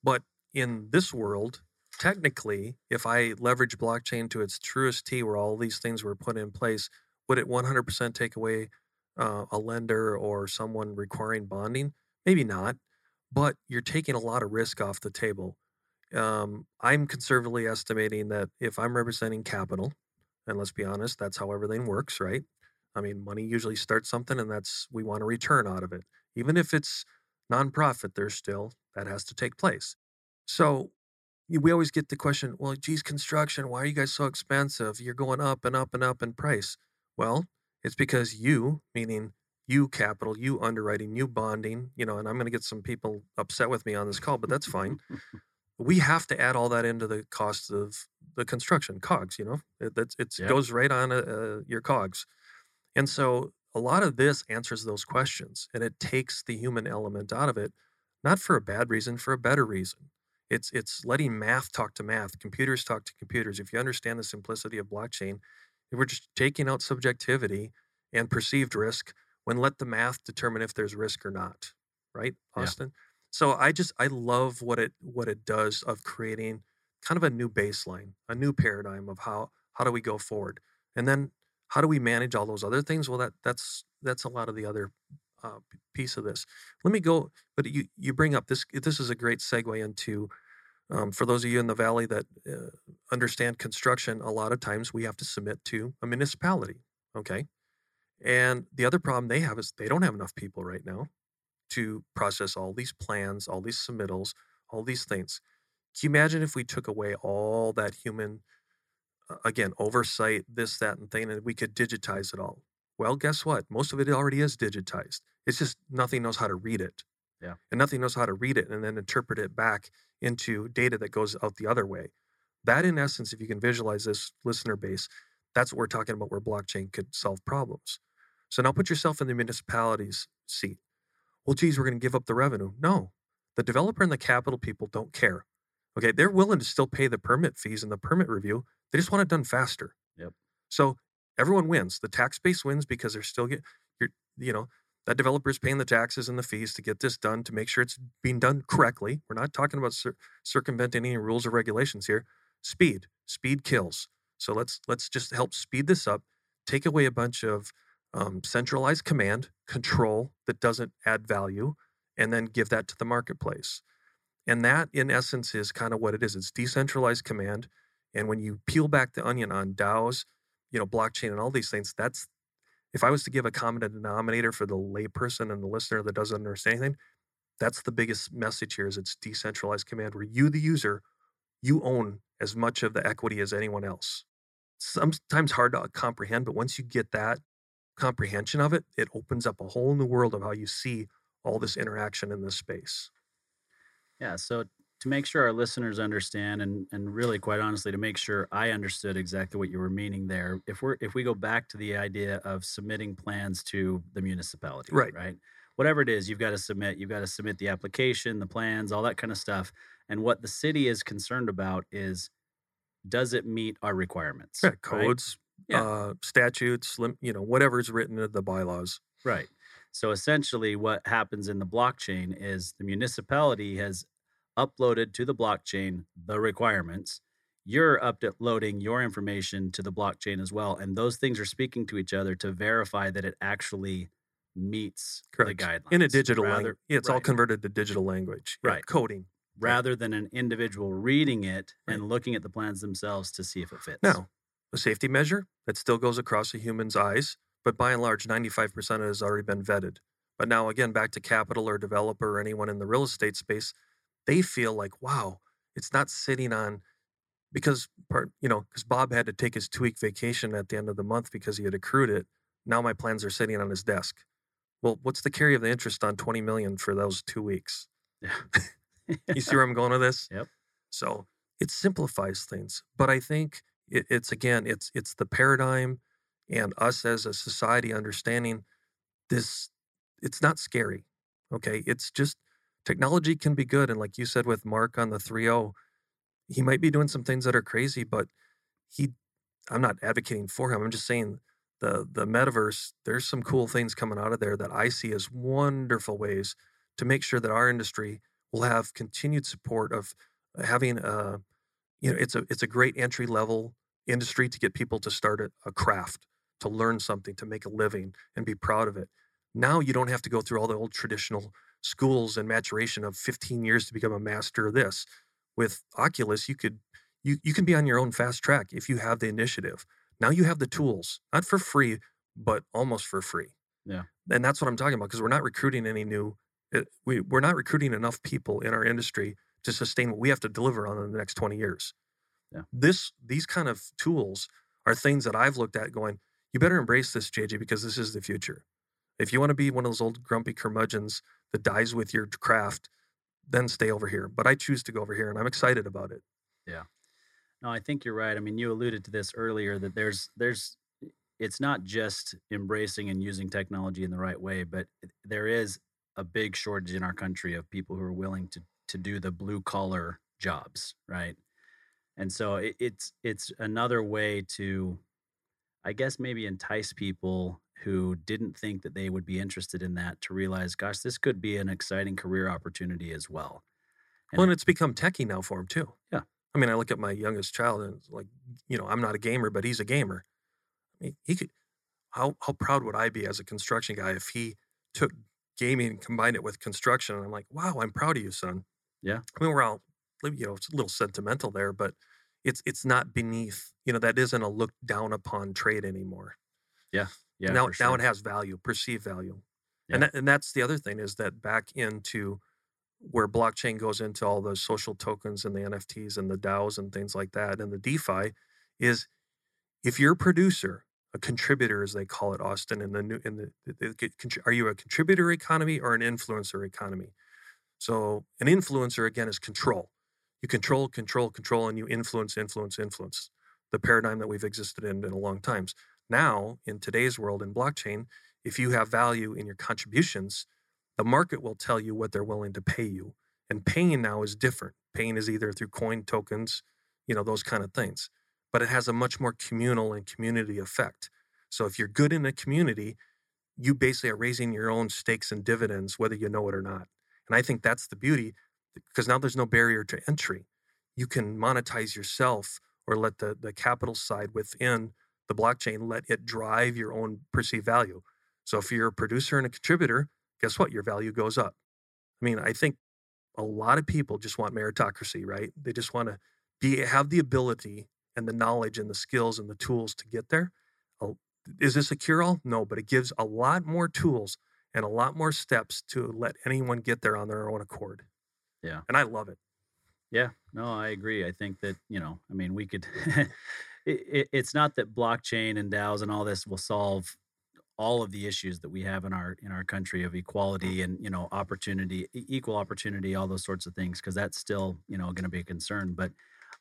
but in this world technically, if I leverage blockchain to its truest T, where all these things were put in place, would it 100% take away uh, a lender or someone requiring bonding? Maybe not, but you're taking a lot of risk off the table. Um, I'm conservatively estimating that if I'm representing capital, and let's be honest, that's how everything works, right? I mean, money usually starts something, and that's we want a return out of it. Even if it's nonprofit, there's still that has to take place. So we always get the question, well, geez, construction, why are you guys so expensive? You're going up and up and up in price. Well, it's because you, meaning you capital, you underwriting, you bonding, you know, and I'm going to get some people upset with me on this call, but that's fine. we have to add all that into the cost of the construction cogs, you know, it, it yep. goes right on uh, your cogs. And so a lot of this answers those questions and it takes the human element out of it, not for a bad reason, for a better reason. It's it's letting math talk to math, computers talk to computers. If you understand the simplicity of blockchain, we're just taking out subjectivity and perceived risk when let the math determine if there's risk or not. Right, Austin? Yeah. So I just I love what it what it does of creating kind of a new baseline, a new paradigm of how how do we go forward, and then how do we manage all those other things? Well, that that's that's a lot of the other uh, piece of this. Let me go, but you you bring up this. This is a great segue into. Um, for those of you in the valley that uh, understand construction, a lot of times we have to submit to a municipality. Okay, and the other problem they have is they don't have enough people right now to process all these plans, all these submittals, all these things. Can you imagine if we took away all that human, uh, again, oversight, this, that, and thing, and we could digitize it all? Well, guess what? Most of it already is digitized. It's just nothing knows how to read it. Yeah. And nothing knows how to read it and then interpret it back into data that goes out the other way. That, in essence, if you can visualize this listener base, that's what we're talking about where blockchain could solve problems. So now put yourself in the municipality's seat well, geez, we're going to give up the revenue. No, the developer and the capital people don't care. Okay, they're willing to still pay the permit fees and the permit review. They just want it done faster. Yep. So everyone wins. The tax base wins because they're still get you're you know that developer is paying the taxes and the fees to get this done to make sure it's being done correctly. We're not talking about cir- circumventing any rules or regulations here. Speed, speed kills. So let's let's just help speed this up. Take away a bunch of um, centralized command control that doesn't add value and then give that to the marketplace. And that in essence is kind of what it is. It's decentralized command and when you peel back the onion on daos you know blockchain and all these things that's if i was to give a common denominator for the layperson and the listener that doesn't understand anything that's the biggest message here is it's decentralized command where you the user you own as much of the equity as anyone else. Sometimes hard to comprehend but once you get that comprehension of it, it opens up a whole new world of how you see all this interaction in this space. Yeah. So to make sure our listeners understand and and really quite honestly to make sure I understood exactly what you were meaning there, if we're if we go back to the idea of submitting plans to the municipality, right? Right. Whatever it is, you've got to submit. You've got to submit the application, the plans, all that kind of stuff. And what the city is concerned about is does it meet our requirements? Yeah, codes, yeah. uh, statutes, you know, whatever is written in the bylaws. Right. So essentially, what happens in the blockchain is the municipality has uploaded to the blockchain the requirements. You're uploading your information to the blockchain as well. And those things are speaking to each other to verify that it actually meets Correct. the guidelines. In a digital language. Yeah, it's right. all converted to digital language. Yeah, right. Coding. Rather than an individual reading it right. and looking at the plans themselves to see if it fits. Now, a safety measure that still goes across a human's eyes, but by and large, 95% of it has already been vetted. But now, again, back to capital or developer or anyone in the real estate space, they feel like, wow, it's not sitting on because part, you know, because Bob had to take his two week vacation at the end of the month because he had accrued it. Now my plans are sitting on his desk. Well, what's the carry of the interest on 20 million for those two weeks? Yeah. you see where I'm going with this? Yep. So it simplifies things. But I think it, it's again, it's it's the paradigm and us as a society understanding this it's not scary. Okay. It's just technology can be good. And like you said with Mark on the 3.0, he might be doing some things that are crazy, but he I'm not advocating for him. I'm just saying the the metaverse, there's some cool things coming out of there that I see as wonderful ways to make sure that our industry will have continued support of having a you know it's a it's a great entry level industry to get people to start a, a craft to learn something to make a living and be proud of it. Now you don't have to go through all the old traditional schools and maturation of 15 years to become a master of this. With oculus you could you, you can be on your own fast track if you have the initiative. Now you have the tools not for free but almost for free. Yeah. And that's what i'm talking about because we're not recruiting any new eh, we, we're not recruiting enough people in our industry to sustain what we have to deliver on in the next 20 years. Yeah. This these kind of tools are things that I've looked at going, you better embrace this, JJ, because this is the future. If you want to be one of those old grumpy curmudgeons that dies with your craft, then stay over here. But I choose to go over here and I'm excited about it. Yeah. No, I think you're right. I mean, you alluded to this earlier that there's there's it's not just embracing and using technology in the right way, but eh, there is a big shortage in our country of people who are willing to to do the blue collar jobs, right? And so it, it's it's another way to, I guess, maybe entice people who didn't think that they would be interested in that to realize, gosh, this could be an exciting career opportunity as well. And well, and it's become techie now for him too. Yeah. I mean, I look at my youngest child and it's like, you know, I'm not a gamer, but he's a gamer. I mean, he could, how, how proud would I be as a construction guy if he took gaming and combined it with construction? And I'm like, wow, I'm proud of you, son. Yeah. I mean, we're all, you know, it's a little sentimental there, but it's, it's not beneath, you know, that isn't a looked down upon trade anymore. Yeah. Yeah. Now, sure. now it has value, perceived value. Yeah. And, that, and that's the other thing is that back into where blockchain goes into all the social tokens and the NFTs and the DAOs and things like that and the DeFi is if you're a producer, a contributor as they call it, Austin, in the new in the, the, the are you a contributor economy or an influencer economy? So an influencer again is control. You control, control, control, and you influence, influence, influence. The paradigm that we've existed in in a long times. Now, in today's world in blockchain, if you have value in your contributions, the market will tell you what they're willing to pay you. And paying now is different. Paying is either through coin tokens, you know, those kind of things. But it has a much more communal and community effect. So if you're good in a community, you basically are raising your own stakes and dividends, whether you know it or not. And I think that's the beauty because now there's no barrier to entry. You can monetize yourself or let the, the capital side within the blockchain let it drive your own perceived value. So if you're a producer and a contributor, guess what? Your value goes up. I mean, I think a lot of people just want meritocracy, right? They just want to be have the ability and the knowledge and the skills and the tools to get there. Oh, is this a cure all? No, but it gives a lot more tools and a lot more steps to let anyone get there on their own accord. Yeah. And I love it. Yeah, no, I agree. I think that, you know, I mean, we could, it, it, it's not that blockchain and DAOs and all this will solve all of the issues that we have in our in our country of equality and you know opportunity equal opportunity all those sorts of things because that's still you know going to be a concern but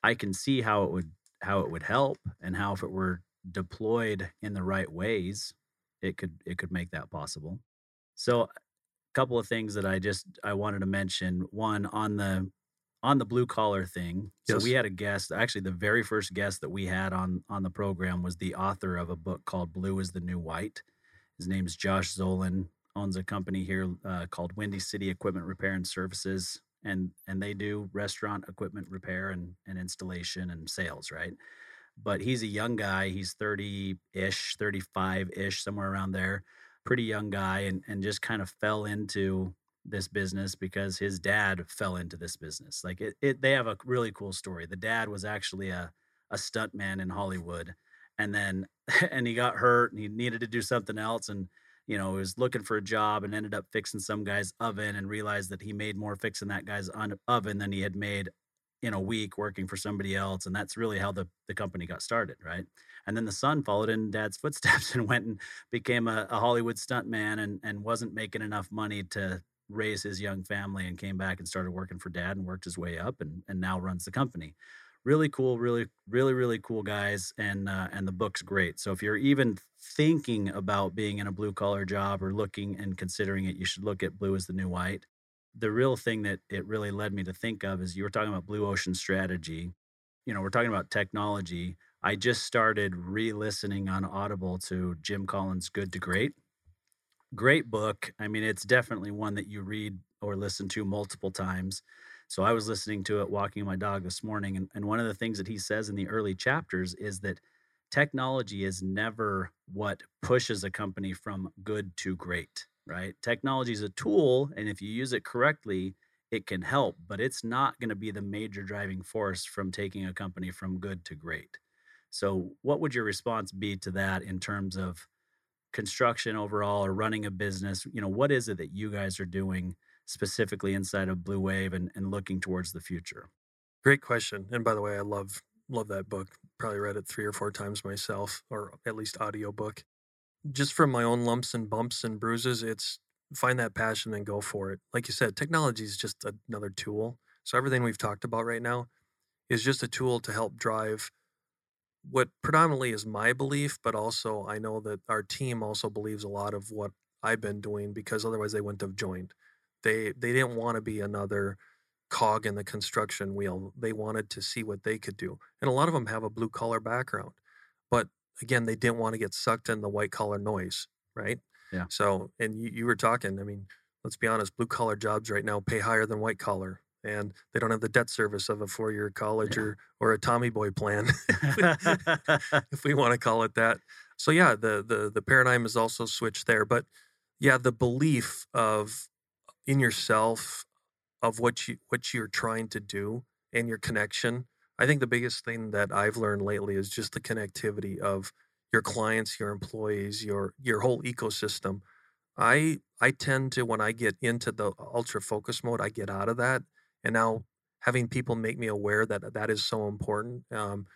i can see how it would how it would help and how if it were deployed in the right ways it could it could make that possible so a couple of things that i just i wanted to mention one on the on the blue collar thing so we had a guest actually the very first guest that we had on on the program was the author of a book called blue is the new white his name's Josh Zolin. Owns a company here uh, called Windy City Equipment Repair and Services, and and they do restaurant equipment repair and, and installation and sales, right? But he's a young guy. He's thirty ish, thirty five ish, somewhere around there. Pretty young guy, and and just kind of fell into this business because his dad fell into this business. Like it, it they have a really cool story. The dad was actually a a stunt man in Hollywood and then and he got hurt and he needed to do something else and you know he was looking for a job and ended up fixing some guy's oven and realized that he made more fixing that guy's oven than he had made in a week working for somebody else and that's really how the, the company got started right and then the son followed in dad's footsteps and went and became a, a hollywood stuntman and, and wasn't making enough money to raise his young family and came back and started working for dad and worked his way up and, and now runs the company really cool, really, really, really cool guys, and uh, and the book's great. So if you're even thinking about being in a blue collar job or looking and considering it, you should look at Blue as the New White. The real thing that it really led me to think of is you were talking about blue ocean strategy. You know, we're talking about technology. I just started re-listening on Audible to Jim Collins' Good to Great. Great book. I mean, it's definitely one that you read or listen to multiple times so I was listening to it walking my dog this morning. And, and one of the things that he says in the early chapters is that technology is never what pushes a company from good to great, right? Technology is a tool. And if you use it correctly, it can help, but it's not going to be the major driving force from taking a company from good to great. So, what would your response be to that in terms of construction overall or running a business? You know, what is it that you guys are doing specifically inside of Blue Wave and, and looking towards the future? Great question. And by the way, I love love that book. Probably read it three or four times myself, or at least audiobook. Just from my own lumps and bumps and bruises, it's find that passion and go for it. Like you said, technology is just another tool. So everything we've talked about right now is just a tool to help drive what predominantly is my belief, but also I know that our team also believes a lot of what I've been doing because otherwise they wouldn't have joined. They they didn't want to be another cog in the construction wheel. They wanted to see what they could do. And a lot of them have a blue collar background. But again, they didn't want to get sucked in the white collar noise. right? Yeah. So, and you, you were talking, I mean, let's be honest, blue collar jobs right now pay higher than white collar. And they don't have the debt service of a four year college Yeah. or, or a Tommy Boy plan, if we want to call it that. So yeah, the the the paradigm is also switched there. But yeah, the belief of in yourself of what you what you're trying to do and your connection. I think the biggest thing that I've learned lately is just the connectivity of your clients, your employees, your your whole ecosystem. I I tend to when I get into the ultra focus mode, I get out of that, and now having people make me aware that that is so important. Um,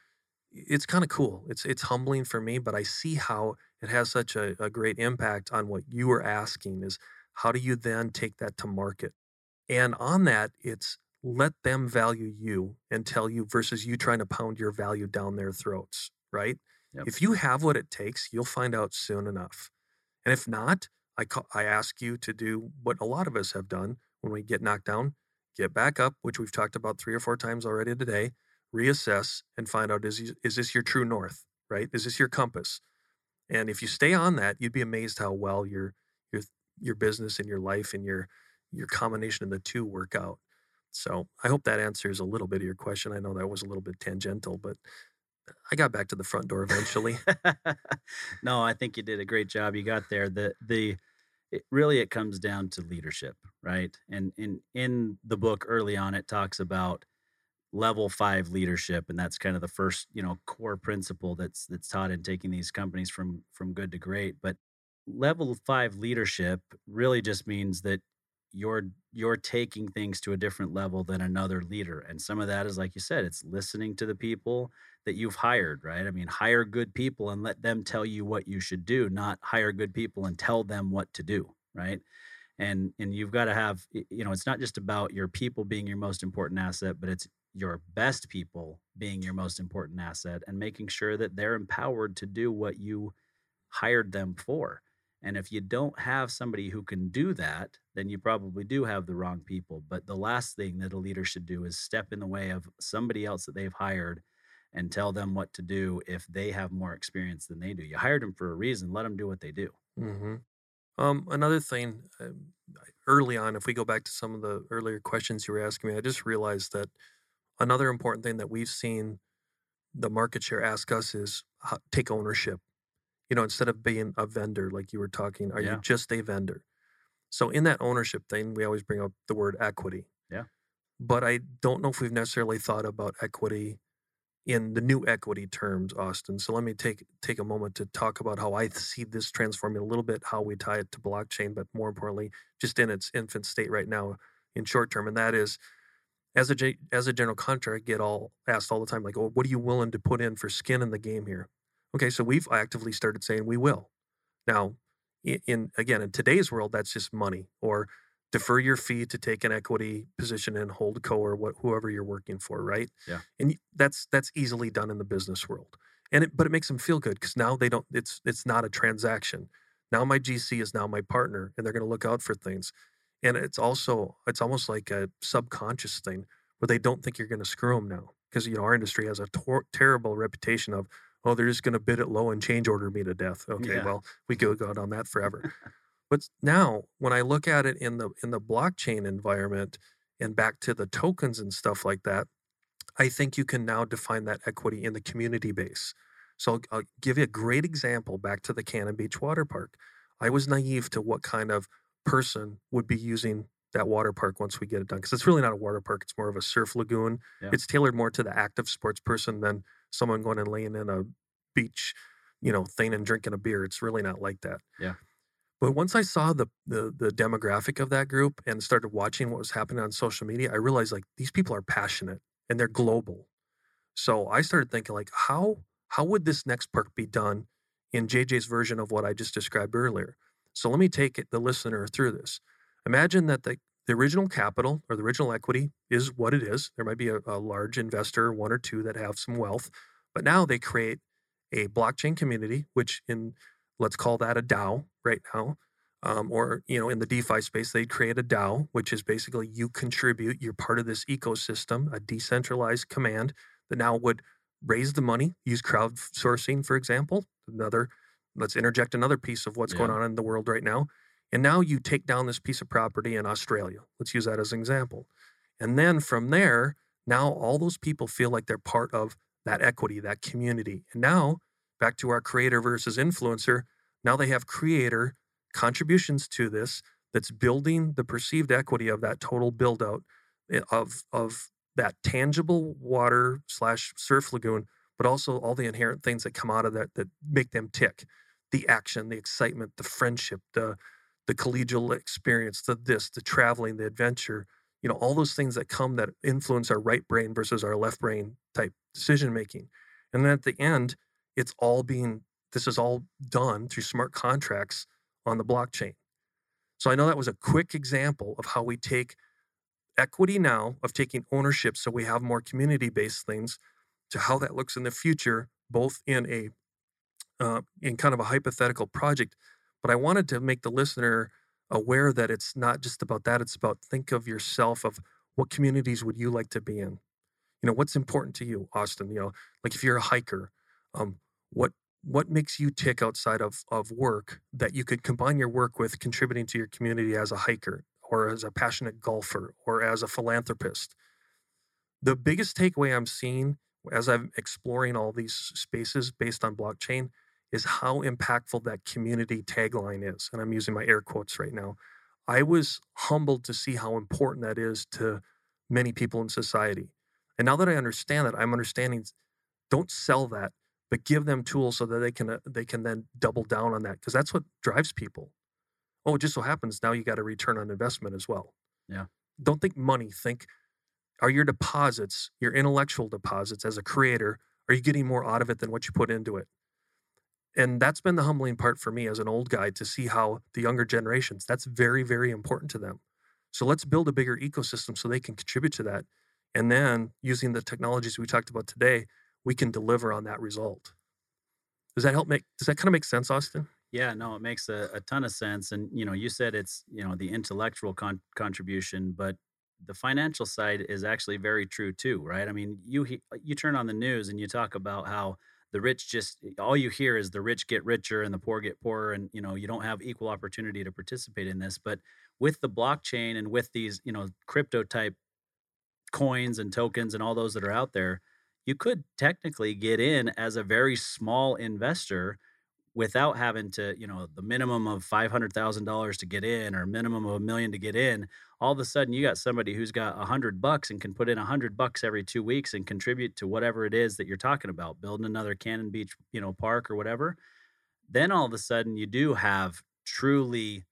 it's kind of cool. It's it's humbling for me, but I see how it has such a, a great impact on what you were asking is how do you then take that to market? And on that, it's let them value you and tell you versus you trying to pound your value down their throats, right? Yep. If you have what it takes, you'll find out soon enough. And if not, I call, I ask you to do what a lot of us have done when we get knocked down, get back up, which we've talked about three or four times already today, reassess and find out is is this your true north, right? Is this your compass? And if you stay on that, you'd be amazed how well your your your business and your life and your your combination of the two work out. So I hope that answers a little bit of your question. I know that was a little bit tangential, but uh, I got back to the front door eventually. no, I think you did a great job. You got there. The the it, really it comes down to leadership, right? And in in the book early on, it talks about level five leadership, and that's kind of the first you know core principle that's that's taught in taking these companies from from good to great. But level five leadership really just means that you're you're taking things to a different level than another leader and some of that is like you said it's listening to the people that you've hired right? I mean hire good people and let them tell you what you should do not hire good people and tell them what to do right? And and you've got to have you know it's not just about your people being your most important asset but it's your best people being your most important asset and making sure that they're empowered to do what you hired them for and if you don't have somebody who can do that, then you probably do have the wrong people. But the last thing that a leader should do is step in the way of somebody else that they've hired and tell them what to do if they have more experience than they do. You hired them for a reason, let them do what they do. hmm Um, another thing, um, early on, if we go back to some of the earlier questions you were asking me, I just realized that another important thing that we've seen the market share ask us is how, take ownership. You know, instead of being a vendor, like you were talking, are Yeah. you just a vendor? So in that ownership thing, we always bring up the word equity. Yeah. But I don't know if we've necessarily thought about equity in the new equity terms, Austin. So let me take take a moment to talk about how I see this transforming a little bit, how we tie it to blockchain, but more importantly, just in its infant state right now in short term, and that is as a as a general contractor, I get all asked all the time, like, "Oh, what are you willing to put in for skin in the game here?" Okay, so we've actively started saying we will. Now, in, in again in today's world, that's just money or defer your fee to take an equity position and hold co or what whoever you're working for, right? Yeah. and that's that's easily done in the business world, and it, but it makes them feel good because now they don't. It's it's not a transaction. Now my GC is now my partner, and they're going to look out for things. And it's also it's almost like a subconscious thing where they don't think you're going to screw them now because you know our industry has a tor- terrible reputation of oh they're just going to bid it low and change order me to death. Okay, Yeah. well we go go on that forever. but now when I look at it in the in the blockchain environment and back to the tokens and stuff like that, I think you can now define that equity in the community base. So I'll, I'll give you a great example back to the Cannon Beach Water Park. I was naive to what kind of person would be using that water park once we get it done because it's really not a water park it's more of a surf lagoon Yeah. it's tailored more to the active sports person than someone going and laying in a beach you know thing and drinking a beer it's really not like that Yeah. but once i saw the, the the demographic of that group and started watching what was happening on social media i realized like these people are passionate and they're global so i started thinking like how how would this next park be done in jj's version of what i just described earlier so let me take it, the listener through this. Imagine that the, the original capital or the original equity is what it is. There might be a, a large investor, one or two that have some wealth, but now they create a blockchain community, which in let's call that a DAO right now. Um, or you know, in the DeFi space, they create a DAO, which is basically you contribute. You're part of this ecosystem, a decentralized command that now would raise the money, use crowdsourcing, for example, another let's interject another piece of what's yeah. going on in the world right now. And now you take down this piece of property in Australia. Let's use that as an example. And then from there, now all those people feel like they're part of that equity, that community. And now back to our creator versus influencer, now they have creator contributions to this that's building the perceived equity of that total build out eh, of of that tangible water slash surf lagoon, but also all the inherent things that come out of that that make them tick. The action, the excitement, the friendship, the the collegial experience, the this, the traveling, the adventure, you know, all those things that come that influence our right brain versus our left brain type decision making. And then at the end, it's all being this is all done through smart contracts on the blockchain. So I know that was a quick example of how we take equity now of taking ownership so we have more community based things to how that looks in the future, both in a uh, in kind of a hypothetical project. But I wanted to make the listener aware that it's not just about that. It's about think of yourself of what communities would you like to be in? You know, what's important to you, Austin? You know, like if you're a hiker, um, what what makes you tick outside of, of work that you could combine your work with contributing to your community as a hiker or as a passionate golfer or as a philanthropist the biggest takeaway i'm seeing as i'm exploring all these spaces based on blockchain is how impactful that community tagline is and i'm using my air quotes right now i was humbled to see how important that is to many people in society and now that i understand that i'm understanding don't sell that but give them tools so that they can uh, they can then double down on that because that's what drives people. Oh, it just so happens now you got a return on investment as well. Yeah. Don't think money. Think are your deposits, your intellectual deposits as a creator, are you getting more out of it than what you put into it? And that's been the humbling part for me as an old guy to see how the younger generations, that's very, very important to them. So let's build a bigger ecosystem so they can contribute to that. And then using the technologies we talked about today, we can deliver on that result. Does that help make does that kind of make sense, Austin? Yeah, no, it makes a, a ton of sense. And you know, you said it's you know the intellectual con- contribution, but the financial side is actually very true too, right? I mean, you you turn on the news and you talk about how the rich just eh, all you hear is the rich get richer and the poor get poorer and you know you don't have equal opportunity to participate in this but with the blockchain and with these you know crypto type coins and tokens and all those that are out there you could technically get in as a very small investor without having to, you know, the minimum of $500,000 to get in or minimum of a million to get in. All of a sudden you got somebody who's got a hundred bucks and can put in a hundred bucks every two weeks and contribute to whatever it is that you're talking about, building another Cannon Beach, you know, park or whatever. Then all of a sudden you do have truly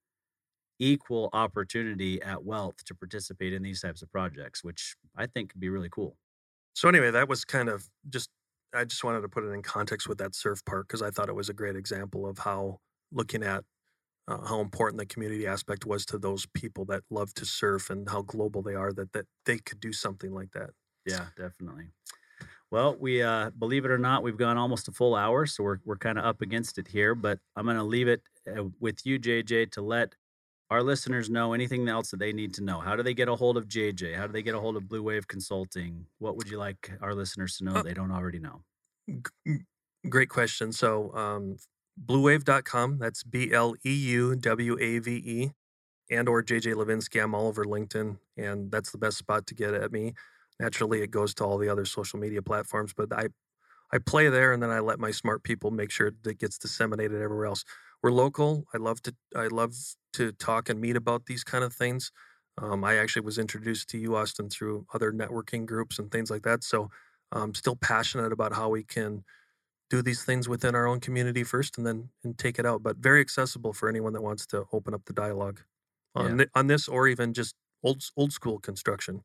equal opportunity at wealth to participate in these types of projects, which I think could be really cool. So anyway, that was kind of just I just wanted to put it in context with that surf park because I thought it was a great example of how looking at uh, how important the community aspect was to those people that love to surf and how global they are that that they could do something like that. Yeah, definitely. Well, we uh, believe it or not, we've gone almost a full hour, so we're we're kind of up against it here. But I'm going to leave it uh, with you, JJ, to let our listeners know anything else that they need to know? How do they get a hold of JJ? How do they get a hold of Blue Wave Consulting? What would you like our listeners to know uh, they don't already know? G- great question. So, um, bleuwave.com, that's B L E U W A V E, and or JJ Levenske. I'm all over LinkedIn, and that's the best spot to get at me. Naturally, it goes to all the other social media platforms, but I I play there and then I let my smart people make sure that it gets disseminated everywhere else we're local. I love to I love to talk and meet about these kind of things. Um, I actually was introduced to you, Austin, through other networking groups and things like that. So I'm still passionate about how we can do these things within our own community first, and then and take it out. But very accessible for anyone that wants to open up the dialogue on yeah. th- on this, or even just old old school construction.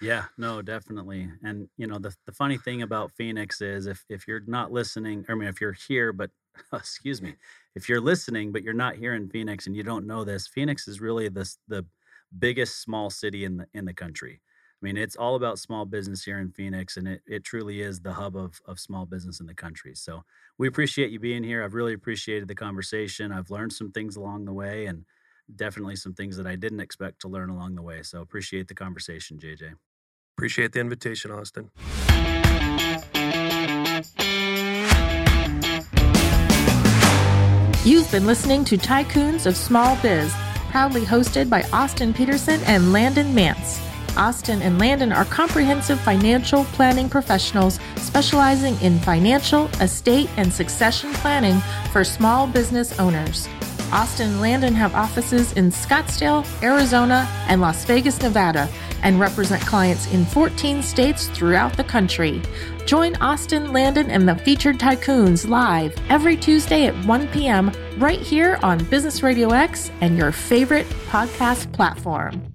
yeah, no, definitely. And you know, the the funny thing about Phoenix is if if you're not listening, I mean, if you're here but excuse me, if you're listening but you're not here in Phoenix and you don't know this, Phoenix is really the the biggest small city in the in the country. I mean, it's all about small business here in Phoenix, and it, it truly is the hub of, of small business in the country. So we appreciate you being here. I've really appreciated the conversation. I've learned some things along the way, and definitely some things that I didn't expect to learn along the way. So appreciate the conversation, JJ. Appreciate the invitation, Austin. You've been listening to Tycoons of Small Biz, proudly hosted by Austin Peterson and Landon Nance. Austin and Landon are comprehensive financial planning professionals specializing in financial, estate, and succession planning for small business owners. Austin and Landon have offices in Scottsdale, Arizona, and Las Vegas, Nevada, and represent clients in 14 states throughout the country. Join Austin, Landon, and the featured tycoons live every Tuesday at 1 p.m. right here on Business Radio X and your favorite podcast platform.